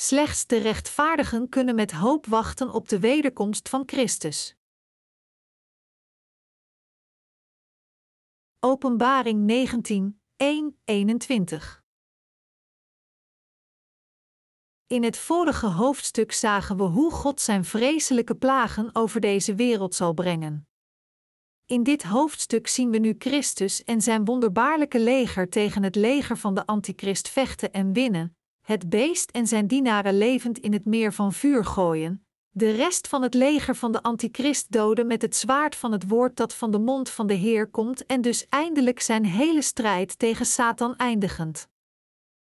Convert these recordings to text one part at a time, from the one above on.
Slechts de rechtvaardigen kunnen met hoop wachten op de wederkomst van Christus. Openbaring 19, 1, 21 In het vorige hoofdstuk zagen we hoe God zijn vreselijke plagen over deze wereld zal brengen. In dit hoofdstuk zien we nu Christus en zijn wonderbaarlijke leger tegen het leger van de Antichrist vechten en winnen, het beest en zijn dienaren levend in het meer van vuur gooien, de rest van het leger van de Antichrist doden met het zwaard van het woord dat van de mond van de Heer komt en dus eindelijk zijn hele strijd tegen Satan eindigend.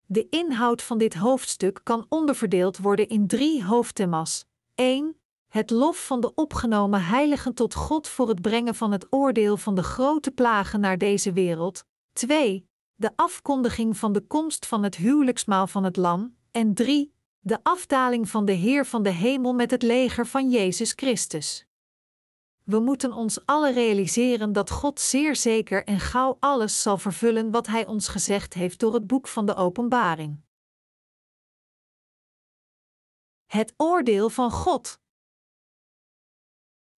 De inhoud van dit hoofdstuk kan onderverdeeld worden in drie hoofdthema's. 1. Het lof van de opgenomen heiligen tot God voor het brengen van het oordeel van de grote plagen naar deze wereld. 2. De afkondiging van de komst van het huwelijksmaal van het Lam. En 3. De afdaling van de Heer van de hemel met het leger van Jezus Christus. We moeten ons alle realiseren dat God zeer zeker en gauw alles zal vervullen wat Hij ons gezegd heeft door het boek van de Openbaring. Het oordeel van God.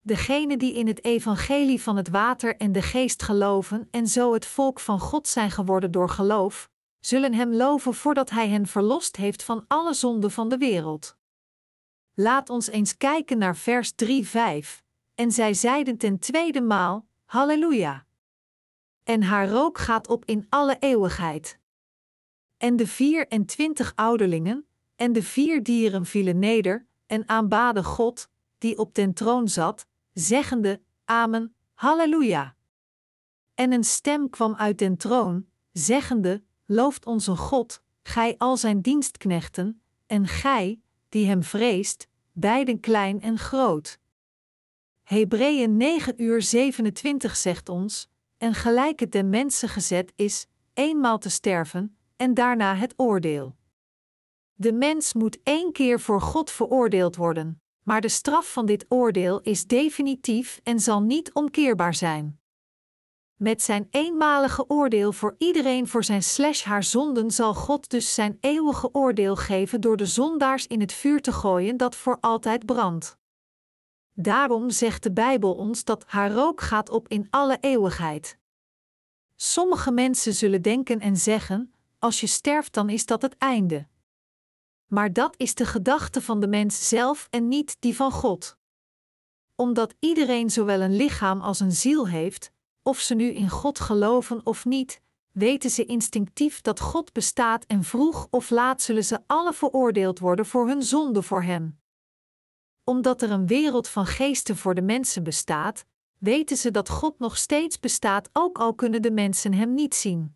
Degenen die in het evangelie van het water en de geest geloven en zo het volk van God zijn geworden door geloof, zullen Hem loven voordat Hij hen verlost heeft van alle zonden van de wereld. Laat ons eens kijken naar vers 3-5 en zij zeiden ten tweede maal: Halleluja! En haar rook gaat op in alle eeuwigheid. En de vier en twintig ouderlingen en de vier dieren vielen neder en aanbaden God, die op den troon zat, zeggende: Amen, Halleluja! En een stem kwam uit den troon, zeggende: Looft onze God, gij al zijn dienstknechten, en gij, die hem vreest, beiden klein en groot. Hebreeën 9 uur 27 zegt ons, en gelijk het den mensen gezet is, eenmaal te sterven, en daarna het oordeel. De mens moet één keer voor God veroordeeld worden, maar de straf van dit oordeel is definitief en zal niet omkeerbaar zijn. Met zijn eenmalige oordeel voor iedereen voor zijn slash haar zonden zal God dus zijn eeuwige oordeel geven door de zondaars in het vuur te gooien dat voor altijd brandt. Daarom zegt de Bijbel ons dat haar rook gaat op in alle eeuwigheid. Sommige mensen zullen denken en zeggen: als je sterft, dan is dat het einde. Maar dat is de gedachte van de mens zelf en niet die van God. Omdat iedereen zowel een lichaam als een ziel heeft, of ze nu in God geloven of niet, weten ze instinctief dat God bestaat en vroeg of laat zullen ze alle veroordeeld worden voor hun zonde voor Hem omdat er een wereld van geesten voor de mensen bestaat, weten ze dat God nog steeds bestaat, ook al kunnen de mensen Hem niet zien.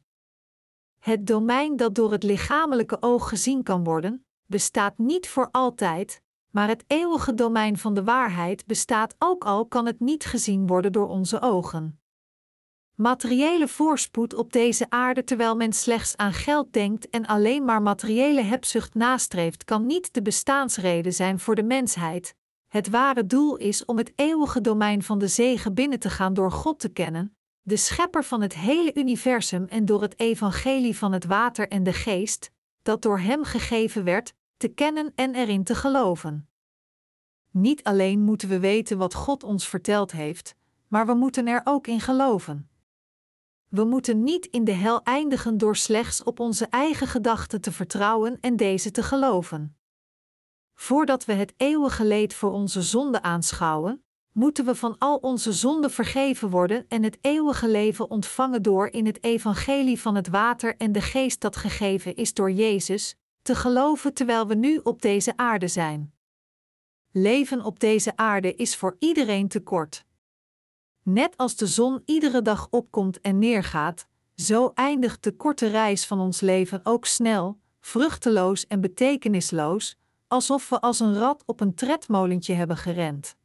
Het domein dat door het lichamelijke oog gezien kan worden, bestaat niet voor altijd, maar het eeuwige domein van de waarheid bestaat ook al kan het niet gezien worden door onze ogen. Materiële voorspoed op deze aarde terwijl men slechts aan geld denkt en alleen maar materiële hebzucht nastreeft, kan niet de bestaansreden zijn voor de mensheid. Het ware doel is om het eeuwige domein van de zegen binnen te gaan door God te kennen, de schepper van het hele universum en door het evangelie van het water en de geest, dat door Hem gegeven werd, te kennen en erin te geloven. Niet alleen moeten we weten wat God ons verteld heeft, maar we moeten er ook in geloven. We moeten niet in de hel eindigen door slechts op onze eigen gedachten te vertrouwen en deze te geloven. Voordat we het eeuwige leed voor onze zonde aanschouwen, moeten we van al onze zonden vergeven worden en het eeuwige leven ontvangen door in het evangelie van het water en de geest dat gegeven is door Jezus, te geloven terwijl we nu op deze aarde zijn. Leven op deze aarde is voor iedereen te kort. Net als de zon iedere dag opkomt en neergaat, zo eindigt de korte reis van ons leven ook snel, vruchteloos en betekenisloos, alsof we als een rat op een tredmolentje hebben gerend.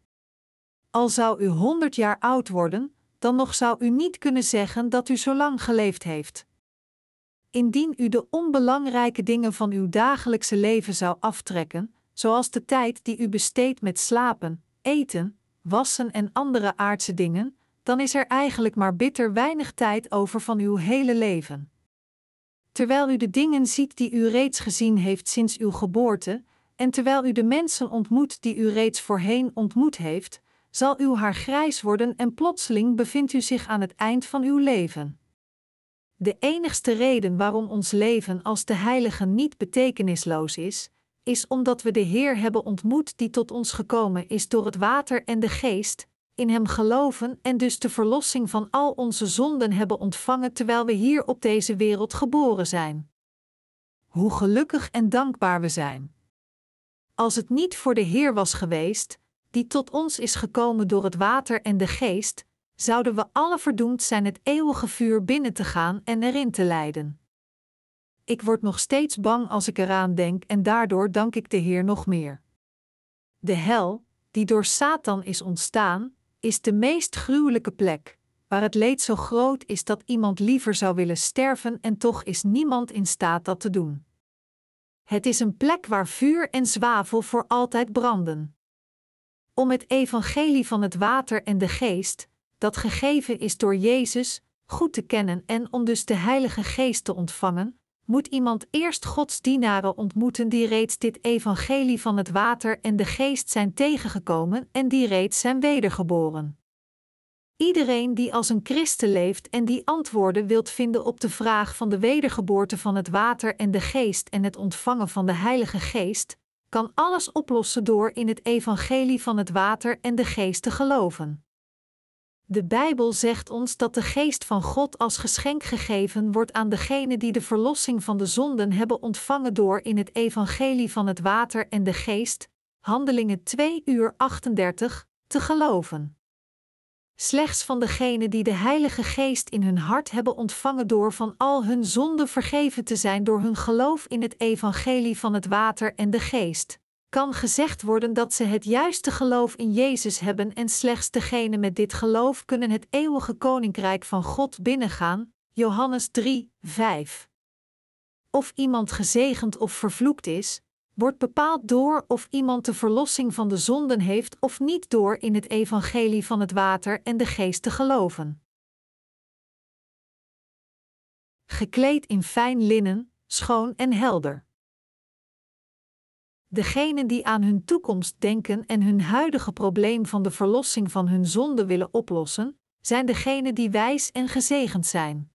Al zou u honderd jaar oud worden, dan nog zou u niet kunnen zeggen dat u zo lang geleefd heeft. Indien u de onbelangrijke dingen van uw dagelijkse leven zou aftrekken, zoals de tijd die u besteedt met slapen, eten, wassen en andere aardse dingen, dan is er eigenlijk maar bitter weinig tijd over van uw hele leven. Terwijl u de dingen ziet die u reeds gezien heeft sinds uw geboorte, En terwijl u de mensen ontmoet die u reeds voorheen ontmoet heeft, zal uw haar grijs worden en plotseling bevindt u zich aan het eind van uw leven. De enigste reden waarom ons leven als de Heilige niet betekenisloos is, is omdat we de Heer hebben ontmoet die tot ons gekomen is door het water en de geest, in Hem geloven en dus de verlossing van al onze zonden hebben ontvangen terwijl we hier op deze wereld geboren zijn. Hoe gelukkig en dankbaar we zijn. Als het niet voor de Heer was geweest, die tot ons is gekomen door het water en de geest, zouden we alle verdoemd zijn het eeuwige vuur binnen te gaan en erin te leiden. Ik word nog steeds bang als ik eraan denk en daardoor dank ik de Heer nog meer. De hel, die door Satan is ontstaan, is de meest gruwelijke plek, waar het leed zo groot is dat iemand liever zou willen sterven en toch is niemand in staat dat te doen. Het is een plek waar vuur en zwavel voor altijd branden. Om het evangelie van het water en de geest, dat gegeven is door Jezus, goed te kennen en om dus de Heilige Geest te ontvangen, moet iemand eerst Gods dienaren ontmoeten die reeds dit evangelie van het water en de geest zijn tegengekomen en die reeds zijn wedergeboren. Iedereen die als een christen leeft en die antwoorden wilt vinden op de vraag van de wedergeboorte van het water en de geest en het ontvangen van de Heilige Geest, kan alles oplossen door in het evangelie van het water en de geest te geloven. De Bijbel zegt ons dat de geest van God als geschenk gegeven wordt aan degenen die de verlossing van de zonden hebben ontvangen door in het evangelie van het water en de geest, Handelingen 2 uur 38, te geloven. Slechts van degenen die de Heilige Geest in hun hart hebben ontvangen door van al hun zonden vergeven te zijn door hun geloof in het evangelie van het water en de geest, kan gezegd worden dat ze het juiste geloof in Jezus hebben en slechts degenen met dit geloof kunnen het eeuwige koninkrijk van God binnengaan. Johannes 3, 5. Of iemand gezegend of vervloekt is, wordt bepaald door of iemand de verlossing van de zonden heeft of niet door in het evangelie van het water en de geest te geloven. Gekleed in fijn linnen, schoon en helder. Degenen die aan hun toekomst denken en hun huidige probleem van de verlossing van hun zonde willen oplossen, zijn degenen die wijs en gezegend zijn.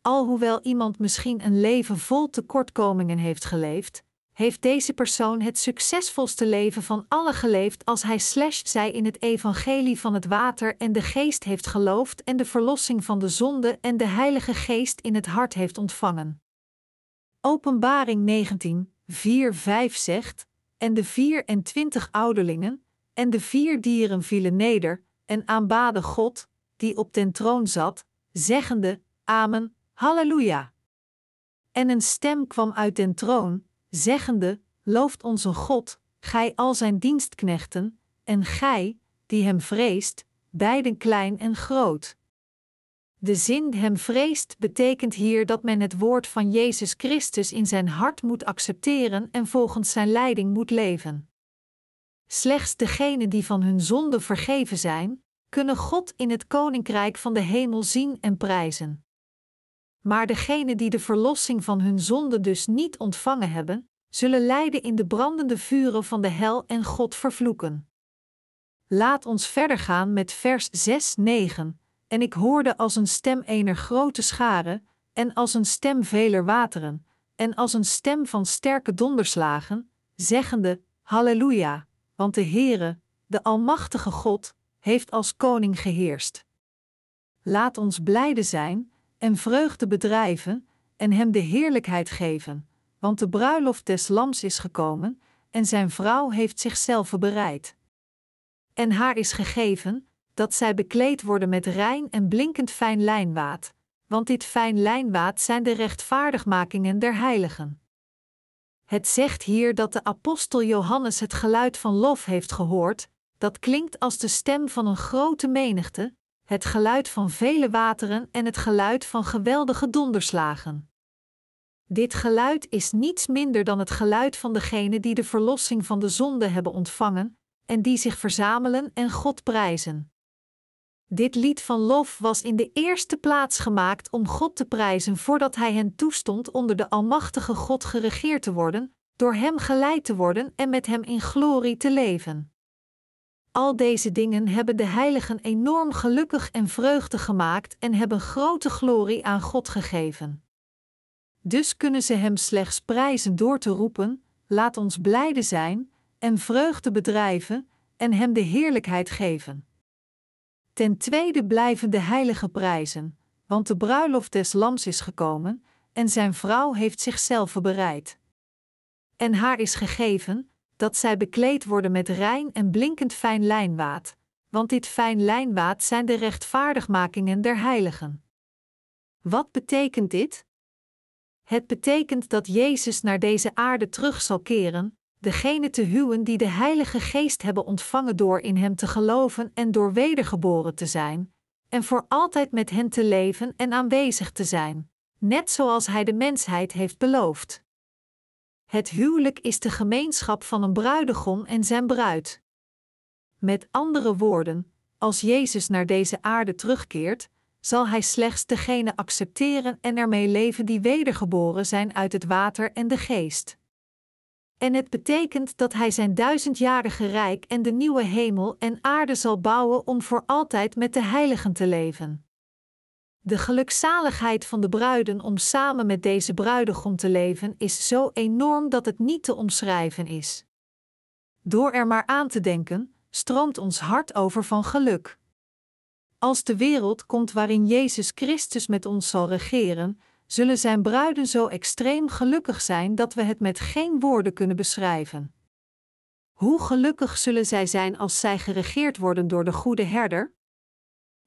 Alhoewel iemand misschien een leven vol tekortkomingen heeft geleefd, heeft deze persoon het succesvolste leven van alle geleefd als hij slash zij in het evangelie van het water en de geest heeft geloofd en de verlossing van de zonde en de Heilige Geest in het hart heeft ontvangen. Openbaring 19, 4, 5 zegt: En de vier en twintig ouderlingen en de vier dieren vielen neder en aanbaden God, die op den troon zat, zeggende: Amen, Halleluja. En een stem kwam uit den troon, zeggende: Looft onze God, gij al zijn dienstknechten, en gij, die hem vreest, beiden klein en groot. De zin hem vreest betekent hier dat men het woord van Jezus Christus in zijn hart moet accepteren en volgens zijn leiding moet leven. Slechts degenen die van hun zonde vergeven zijn, kunnen God in het koninkrijk van de hemel zien en prijzen. Maar degenen die de verlossing van hun zonde dus niet ontvangen hebben, zullen lijden in de brandende vuren van de hel en God vervloeken. Laat ons verder gaan met vers 6, 9 en ik hoorde als een stem ener grote schare, en als een stem veler wateren, en als een stem van sterke donderslagen, zeggende: Halleluja, want de Heere, de Almachtige God, heeft als koning geheerst. Laat ons blijde zijn en vreugde bedrijven en hem de heerlijkheid geven, want de bruiloft des Lams is gekomen en zijn vrouw heeft zichzelf bereid. En haar is gegeven dat zij bekleed worden met rein en blinkend fijn lijnwaad, want dit fijn lijnwaad zijn de rechtvaardigmakingen der heiligen. Het zegt hier dat de apostel Johannes het geluid van lof heeft gehoord, dat klinkt als de stem van een grote menigte, het geluid van vele wateren en het geluid van geweldige donderslagen. Dit geluid is niets minder dan het geluid van degenen die de verlossing van de zonde hebben ontvangen en die zich verzamelen en God prijzen. Dit lied van lof was in de eerste plaats gemaakt om God te prijzen voordat Hij hen toestond onder de Almachtige God geregeerd te worden, door Hem geleid te worden en met Hem in glorie te leven. Al deze dingen hebben de heiligen enorm gelukkig en vreugde gemaakt en hebben grote glorie aan God gegeven. Dus kunnen ze Hem slechts prijzen door te roepen: Laat ons blijde zijn, en vreugde bedrijven, en Hem de heerlijkheid geven. Ten tweede blijven de heiligen prijzen, want de bruiloft des Lams is gekomen, en zijn vrouw heeft zichzelf bereid. En haar is gegeven, dat zij bekleed worden met rein en blinkend fijn lijnwaad, want dit fijn lijnwaad zijn de rechtvaardigmakingen der heiligen. Wat betekent dit? Het betekent dat Jezus naar deze aarde terug zal keren, degene te huwen die de Heilige Geest hebben ontvangen door in Hem te geloven en door wedergeboren te zijn, en voor altijd met hen te leven en aanwezig te zijn, net zoals Hij de mensheid heeft beloofd. Het huwelijk is de gemeenschap van een bruidegom en zijn bruid. Met andere woorden, als Jezus naar deze aarde terugkeert, zal Hij slechts degene accepteren en ermee leven die wedergeboren zijn uit het water en de geest. En het betekent dat Hij zijn duizendjarige rijk en de nieuwe hemel en aarde zal bouwen om voor altijd met de heiligen te leven. De gelukzaligheid van de bruiden om samen met deze bruidegom te leven is zo enorm dat het niet te omschrijven is. Door er maar aan te denken, stroomt ons hart over van geluk. Als de wereld komt waarin Jezus Christus met ons zal regeren, zullen zijn bruiden zo extreem gelukkig zijn dat we het met geen woorden kunnen beschrijven. Hoe gelukkig zullen zij zijn als zij geregeerd worden door de goede herder?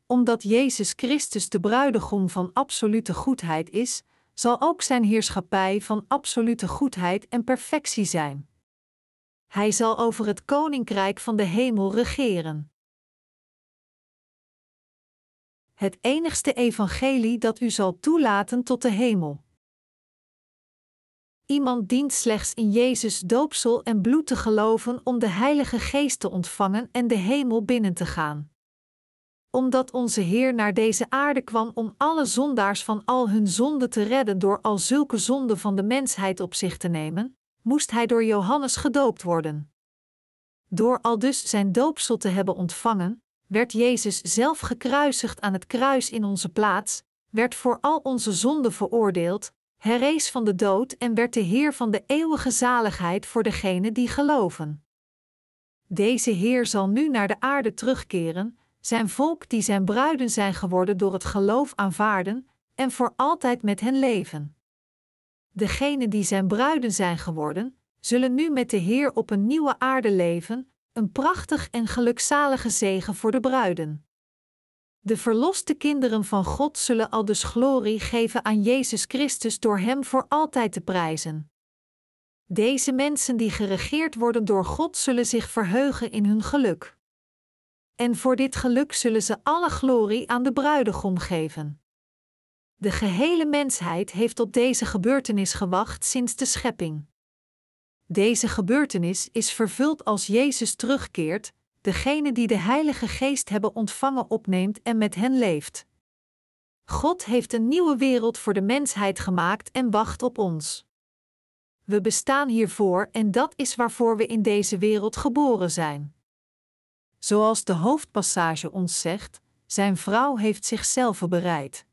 Omdat Jezus Christus de bruidegom van absolute goedheid is, zal ook zijn heerschappij van absolute goedheid en perfectie zijn. Hij zal over het koninkrijk van de hemel regeren. Het enigste evangelie dat u zal toelaten tot de hemel. Iemand dient slechts in Jezus doopsel en bloed te geloven om de Heilige Geest te ontvangen en de hemel binnen te gaan omdat onze Heer naar deze aarde kwam om alle zondaars van al hun zonden te redden door al zulke zonden van de mensheid op zich te nemen, moest hij door Johannes gedoopt worden. Door al dus zijn doopsel te hebben ontvangen, werd Jezus zelf gekruisigd aan het kruis in onze plaats, werd voor al onze zonden veroordeeld, herrees van de dood en werd de Heer van de eeuwige zaligheid voor degenen die geloven. Deze Heer zal nu naar de aarde terugkeren, zijn volk die zijn bruiden zijn geworden door het geloof aanvaarden en voor altijd met hen leven. Degenen die zijn bruiden zijn geworden, zullen nu met de Heer op een nieuwe aarde leven, een prachtig en gelukzalige zegen voor de bruiden. De verloste kinderen van God zullen al dus glorie geven aan Jezus Christus door Hem voor altijd te prijzen. Deze mensen die geregeerd worden door God zullen zich verheugen in hun geluk en voor dit geluk zullen ze alle glorie aan de bruidegom geven. De gehele mensheid heeft op deze gebeurtenis gewacht sinds de schepping. Deze gebeurtenis is vervuld als Jezus terugkeert, degene die de Heilige Geest hebben ontvangen opneemt en met hen leeft. God heeft een nieuwe wereld voor de mensheid gemaakt en wacht op ons. We bestaan hiervoor en dat is waarvoor we in deze wereld geboren zijn. Zoals de hoofdpassage ons zegt, zijn vrouw heeft zichzelf bereid.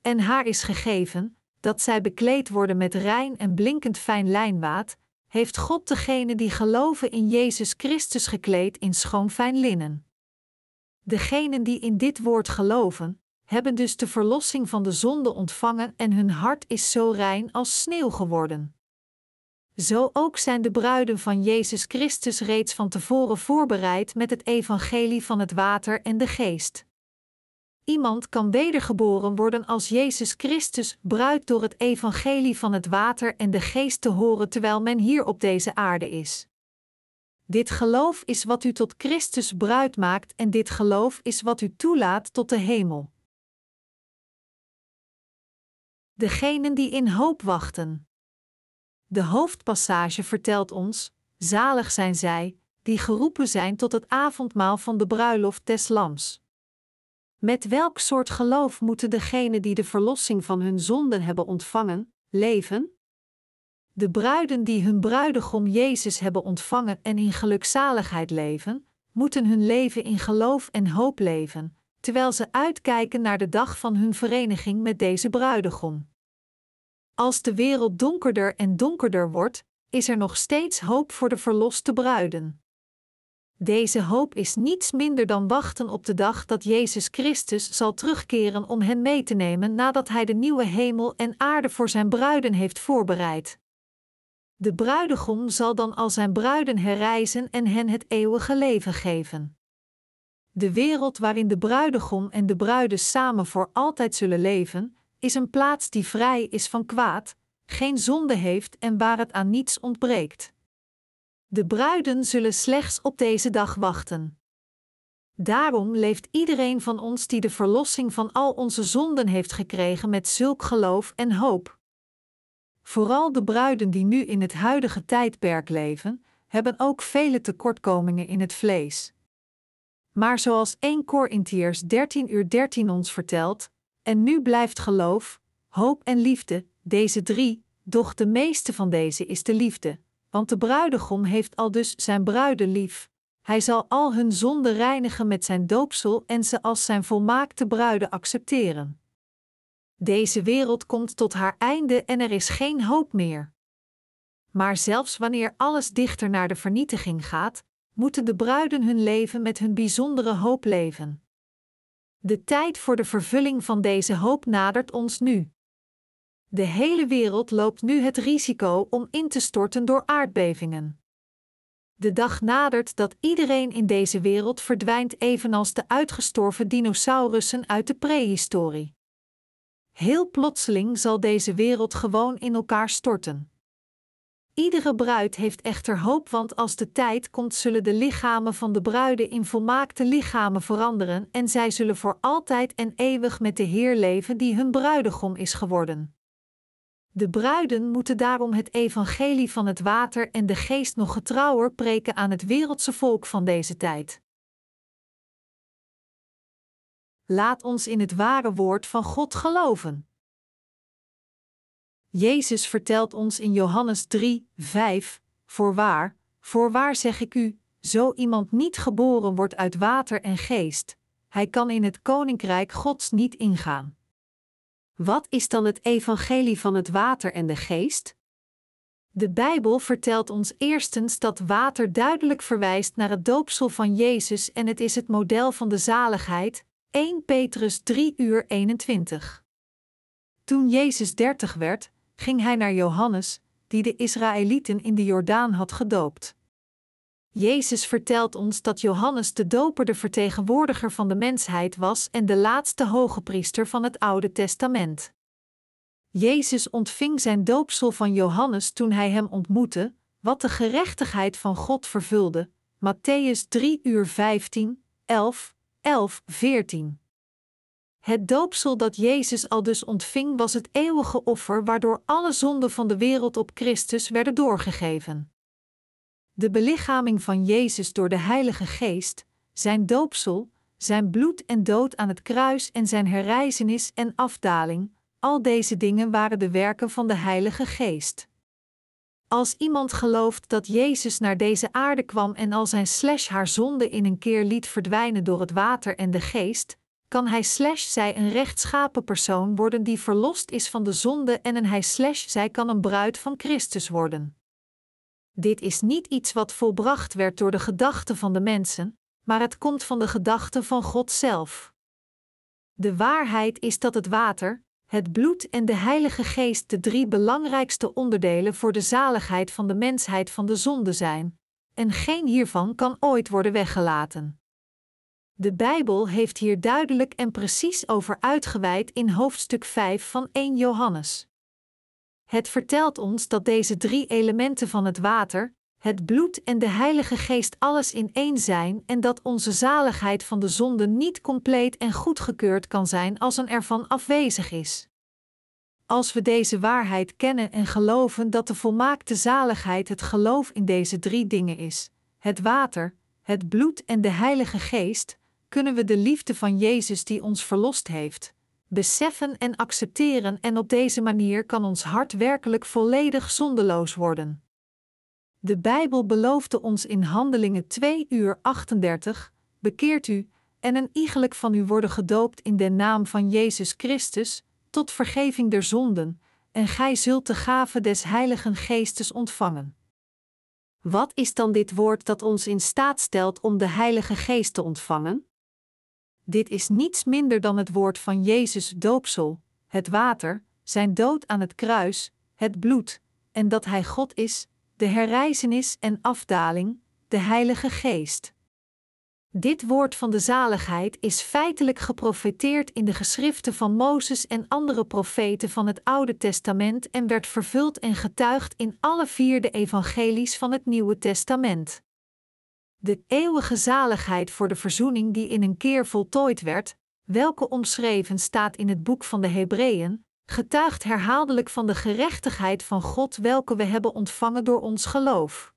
En haar is gegeven, dat zij bekleed worden met rein en blinkend fijn lijnwaad, heeft God degene die geloven in Jezus Christus gekleed in schoon fijn linnen. Degenen die in dit woord geloven, hebben dus de verlossing van de zonde ontvangen en hun hart is zo rein als sneeuw geworden. Zo ook zijn de bruiden van Jezus Christus reeds van tevoren voorbereid met het evangelie van het water en de geest. Iemand kan wedergeboren worden als Jezus Christus bruid door het evangelie van het water en de geest te horen terwijl men hier op deze aarde is. Dit geloof is wat u tot Christus bruid maakt en dit geloof is wat u toelaat tot de hemel. Degenen die in hoop wachten. De hoofdpassage vertelt ons: Zalig zijn zij, die geroepen zijn tot het avondmaal van de bruiloft des Lams. Met welk soort geloof moeten degenen die de verlossing van hun zonden hebben ontvangen, leven? De bruiden die hun bruidegom Jezus hebben ontvangen en in gelukzaligheid leven, moeten hun leven in geloof en hoop leven, terwijl ze uitkijken naar de dag van hun vereniging met deze bruidegom. Als de wereld donkerder en donkerder wordt, is er nog steeds hoop voor de verloste bruiden. Deze hoop is niets minder dan wachten op de dag dat Jezus Christus zal terugkeren om hen mee te nemen nadat hij de nieuwe hemel en aarde voor zijn bruiden heeft voorbereid. De bruidegom zal dan al zijn bruiden herrijzen en hen het eeuwige leven geven. De wereld waarin de bruidegom en de bruiden samen voor altijd zullen leven, is een plaats die vrij is van kwaad, geen zonde heeft en waar het aan niets ontbreekt. De bruiden zullen slechts op deze dag wachten. Daarom leeft iedereen van ons die de verlossing van al onze zonden heeft gekregen met zulk geloof en hoop. Vooral de bruiden die nu in het huidige tijdperk leven, hebben ook vele tekortkomingen in het vlees. Maar zoals 1 Korintiërs 13 uur 13 ons vertelt, en nu blijft geloof, hoop en liefde, deze drie, doch de meeste van deze is de liefde, want de bruidegom heeft al dus zijn bruiden lief. Hij zal al hun zonden reinigen met zijn doopsel en ze als zijn volmaakte bruiden accepteren. Deze wereld komt tot haar einde en er is geen hoop meer. Maar zelfs wanneer alles dichter naar de vernietiging gaat, moeten de bruiden hun leven met hun bijzondere hoop leven. De tijd voor de vervulling van deze hoop nadert ons nu. De hele wereld loopt nu het risico om in te storten door aardbevingen. De dag nadert dat iedereen in deze wereld verdwijnt, evenals de uitgestorven dinosaurussen uit de prehistorie. Heel plotseling zal deze wereld gewoon in elkaar storten. Iedere bruid heeft echter hoop, want als de tijd komt, zullen de lichamen van de bruiden in volmaakte lichamen veranderen en zij zullen voor altijd en eeuwig met de Heer leven die hun bruidegom is geworden. De bruiden moeten daarom het evangelie van het water en de geest nog getrouwer preken aan het wereldse volk van deze tijd. Laat ons in het ware woord van God geloven. Jezus vertelt ons in Johannes 3, 5: Voorwaar, voorwaar zeg ik u, zo iemand niet geboren wordt uit water en geest, hij kan in het koninkrijk Gods niet ingaan. Wat is dan het evangelie van het water en de geest? De Bijbel vertelt ons eerstens dat water duidelijk verwijst naar het doopsel van Jezus en het is het model van de zaligheid, 1 Petrus 3 uur 21. Toen Jezus dertig werd, ging hij naar Johannes, die de Israëlieten in de Jordaan had gedoopt. Jezus vertelt ons dat Johannes de Doper de vertegenwoordiger van de mensheid was en de laatste hoge priester van het Oude Testament. Jezus ontving zijn doopsel van Johannes toen hij hem ontmoette, wat de gerechtigheid van God vervulde. Matthäus 3 uur 15, 11, 11, 14. Het doopsel dat Jezus al dus ontving was het eeuwige offer waardoor alle zonden van de wereld op Christus werden doorgegeven de belichaming van Jezus door de Heilige Geest, zijn doopsel, zijn bloed en dood aan het kruis en zijn herrijzenis en afdaling, al deze dingen waren de werken van de Heilige Geest. Als iemand gelooft dat Jezus naar deze aarde kwam en al zijn slash haar zonde in een keer liet verdwijnen door het water en de geest, kan hij slash zij een rechtschapen persoon worden die verlost is van de zonde en een hij slash zij kan een bruid van Christus worden. Dit is niet iets wat volbracht werd door de gedachten van de mensen, maar het komt van de gedachten van God zelf. De waarheid is dat het water, het bloed en de Heilige Geest de drie belangrijkste onderdelen voor de zaligheid van de mensheid van de zonde zijn, en geen hiervan kan ooit worden weggelaten. De Bijbel heeft hier duidelijk en precies over uitgeweid in hoofdstuk 5 van 1 Johannes. Het vertelt ons dat deze drie elementen van het water, het bloed en de Heilige Geest alles in één zijn en dat onze zaligheid van de zonde niet compleet en goedgekeurd kan zijn als een ervan afwezig is. Als we deze waarheid kennen en geloven dat de volmaakte zaligheid het geloof in deze drie dingen is: het water, het bloed en de Heilige Geest, kunnen we de liefde van Jezus die ons verlost heeft, beseffen en accepteren en op deze manier kan ons hart werkelijk volledig zondeloos worden. De Bijbel beloofde ons in Handelingen 2 uur 38: Bekeert u, en een iegelijk van u worden gedoopt in de naam van Jezus Christus, tot vergeving der zonden, en gij zult de gave des Heiligen Geestes ontvangen. Wat is dan dit woord dat ons in staat stelt om de Heilige Geest te ontvangen? Dit is niets minder dan het woord van Jezus doopsel, het water, zijn dood aan het kruis, het bloed, en dat Hij God is, de herrijzenis en afdaling, de Heilige Geest. Dit woord van de zaligheid is feitelijk geprofeteerd in de geschriften van Mozes en andere profeten van het Oude Testament en werd vervuld en getuigd in alle vier de evangelies van het Nieuwe Testament. De eeuwige zaligheid voor de verzoening die in een keer voltooid werd, welke omschreven staat in het boek van de Hebreeën, getuigt herhaaldelijk van de gerechtigheid van God welke we hebben ontvangen door ons geloof.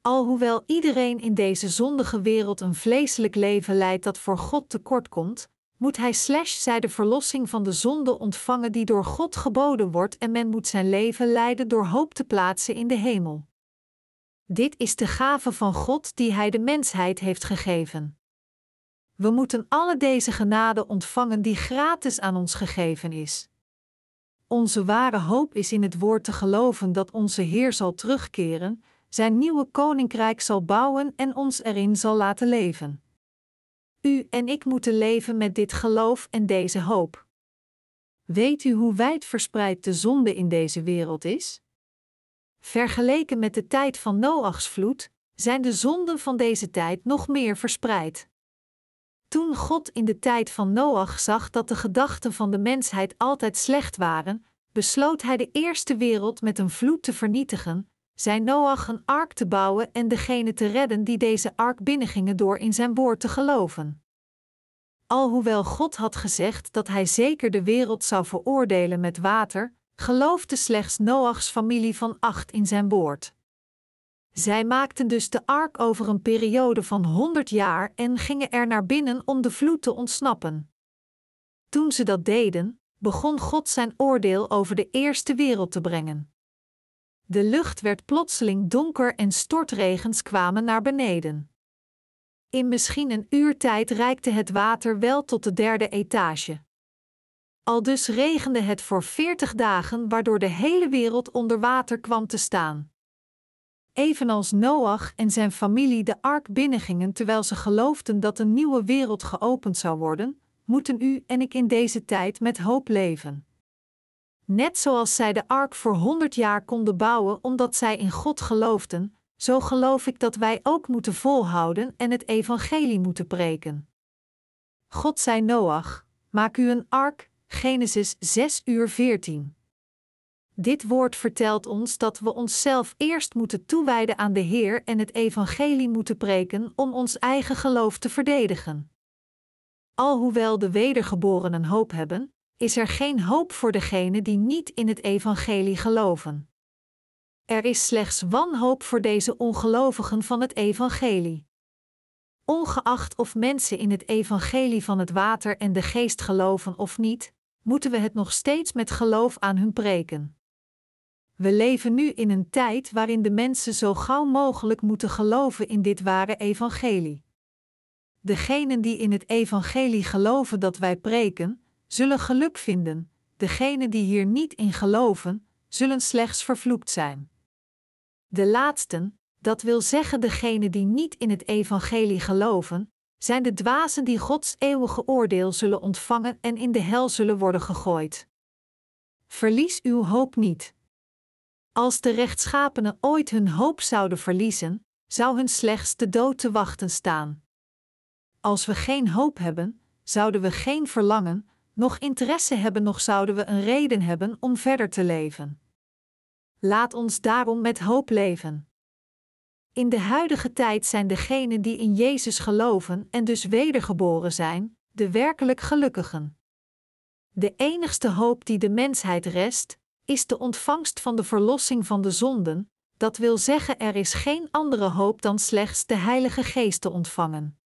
Alhoewel iedereen in deze zondige wereld een vleeselijk leven leidt dat voor God tekort komt, moet hij slash zij de verlossing van de zonde ontvangen die door God geboden wordt en men moet zijn leven leiden door hoop te plaatsen in de hemel. Dit is de gave van God die Hij de mensheid heeft gegeven. We moeten alle deze genade ontvangen die gratis aan ons gegeven is. Onze ware hoop is in het woord te geloven dat onze Heer zal terugkeren, zijn nieuwe koninkrijk zal bouwen en ons erin zal laten leven. U en ik moeten leven met dit geloof en deze hoop. Weet u hoe wijd verspreid de zonde in deze wereld is? Vergeleken met de tijd van Noachs vloed, zijn de zonden van deze tijd nog meer verspreid. Toen God in de tijd van Noach zag dat de gedachten van de mensheid altijd slecht waren, besloot hij de eerste wereld met een vloed te vernietigen, zei Noach een ark te bouwen en degene te redden die deze ark binnengingen door in zijn woord te geloven. Alhoewel God had gezegd dat hij zeker de wereld zou veroordelen met water, geloofde slechts Noachs familie van acht in zijn woord. Zij maakten dus de ark over een periode van honderd jaar en gingen er naar binnen om de vloed te ontsnappen. Toen ze dat deden, begon God zijn oordeel over de eerste wereld te brengen. De lucht werd plotseling donker en stortregens kwamen naar beneden. In misschien een uur tijd reikte het water wel tot de derde etage. Aldus regende het voor veertig dagen, waardoor de hele wereld onder water kwam te staan. Evenals Noach en zijn familie de ark binnengingen terwijl ze geloofden dat een nieuwe wereld geopend zou worden, moeten u en ik in deze tijd met hoop leven. Net zoals zij de ark voor honderd jaar konden bouwen omdat zij in God geloofden, zo geloof ik dat wij ook moeten volhouden en het evangelie moeten preken. God zei Noach: Maak u een ark, Genesis 6 uur 14. Dit woord vertelt ons dat we onszelf eerst moeten toewijden aan de Heer en het evangelie moeten preken om ons eigen geloof te verdedigen. Alhoewel de wedergeborenen hoop hebben, is er geen hoop voor degenen die niet in het evangelie geloven. Er is slechts wanhoop voor deze ongelovigen van het evangelie. Ongeacht of mensen in het evangelie van het water en de geest geloven of niet, moeten we het nog steeds met geloof aan hun preken. We leven nu in een tijd waarin de mensen zo gauw mogelijk moeten geloven in dit ware evangelie. Degenen die in het evangelie geloven dat wij preken, zullen geluk vinden, degenen die hier niet in geloven, zullen slechts vervloekt zijn. De laatsten, dat wil zeggen degenen die niet in het evangelie geloven, zijn de dwazen die Gods eeuwige oordeel zullen ontvangen en in de hel zullen worden gegooid. Verlies uw hoop niet. Als de rechtschapenen ooit hun hoop zouden verliezen, zou hun slechts de dood te wachten staan. Als we geen hoop hebben, zouden we geen verlangen, nog interesse hebben, nog zouden we een reden hebben om verder te leven. Laat ons daarom met hoop leven. In de huidige tijd zijn degenen die in Jezus geloven en dus wedergeboren zijn, de werkelijk gelukkigen. De enigste hoop die de mensheid rest, is de ontvangst van de verlossing van de zonden, dat wil zeggen er is geen andere hoop dan slechts de Heilige Geest te ontvangen.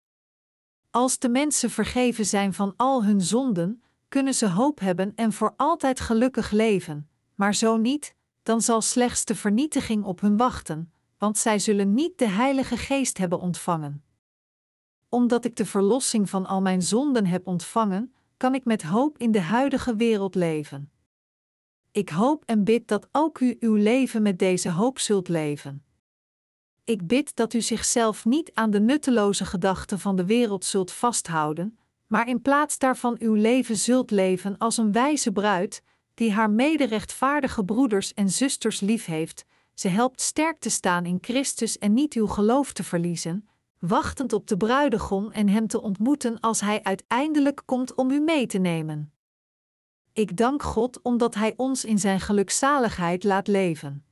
Als de mensen vergeven zijn van al hun zonden, kunnen ze hoop hebben en voor altijd gelukkig leven, maar zo niet, dan zal slechts de vernietiging op hun wachten, want zij zullen niet de Heilige Geest hebben ontvangen. Omdat ik de verlossing van al mijn zonden heb ontvangen, kan ik met hoop in de huidige wereld leven. Ik hoop en bid dat ook u uw leven met deze hoop zult leven. Ik bid dat u zichzelf niet aan de nutteloze gedachten van de wereld zult vasthouden, maar in plaats daarvan uw leven zult leven als een wijze bruid, die haar mederechtvaardige broeders en zusters lief heeft, ze helpt sterk te staan in Christus en niet uw geloof te verliezen, wachtend op de bruidegom en hem te ontmoeten als hij uiteindelijk komt om u mee te nemen. Ik dank God omdat Hij ons in Zijn gelukzaligheid laat leven.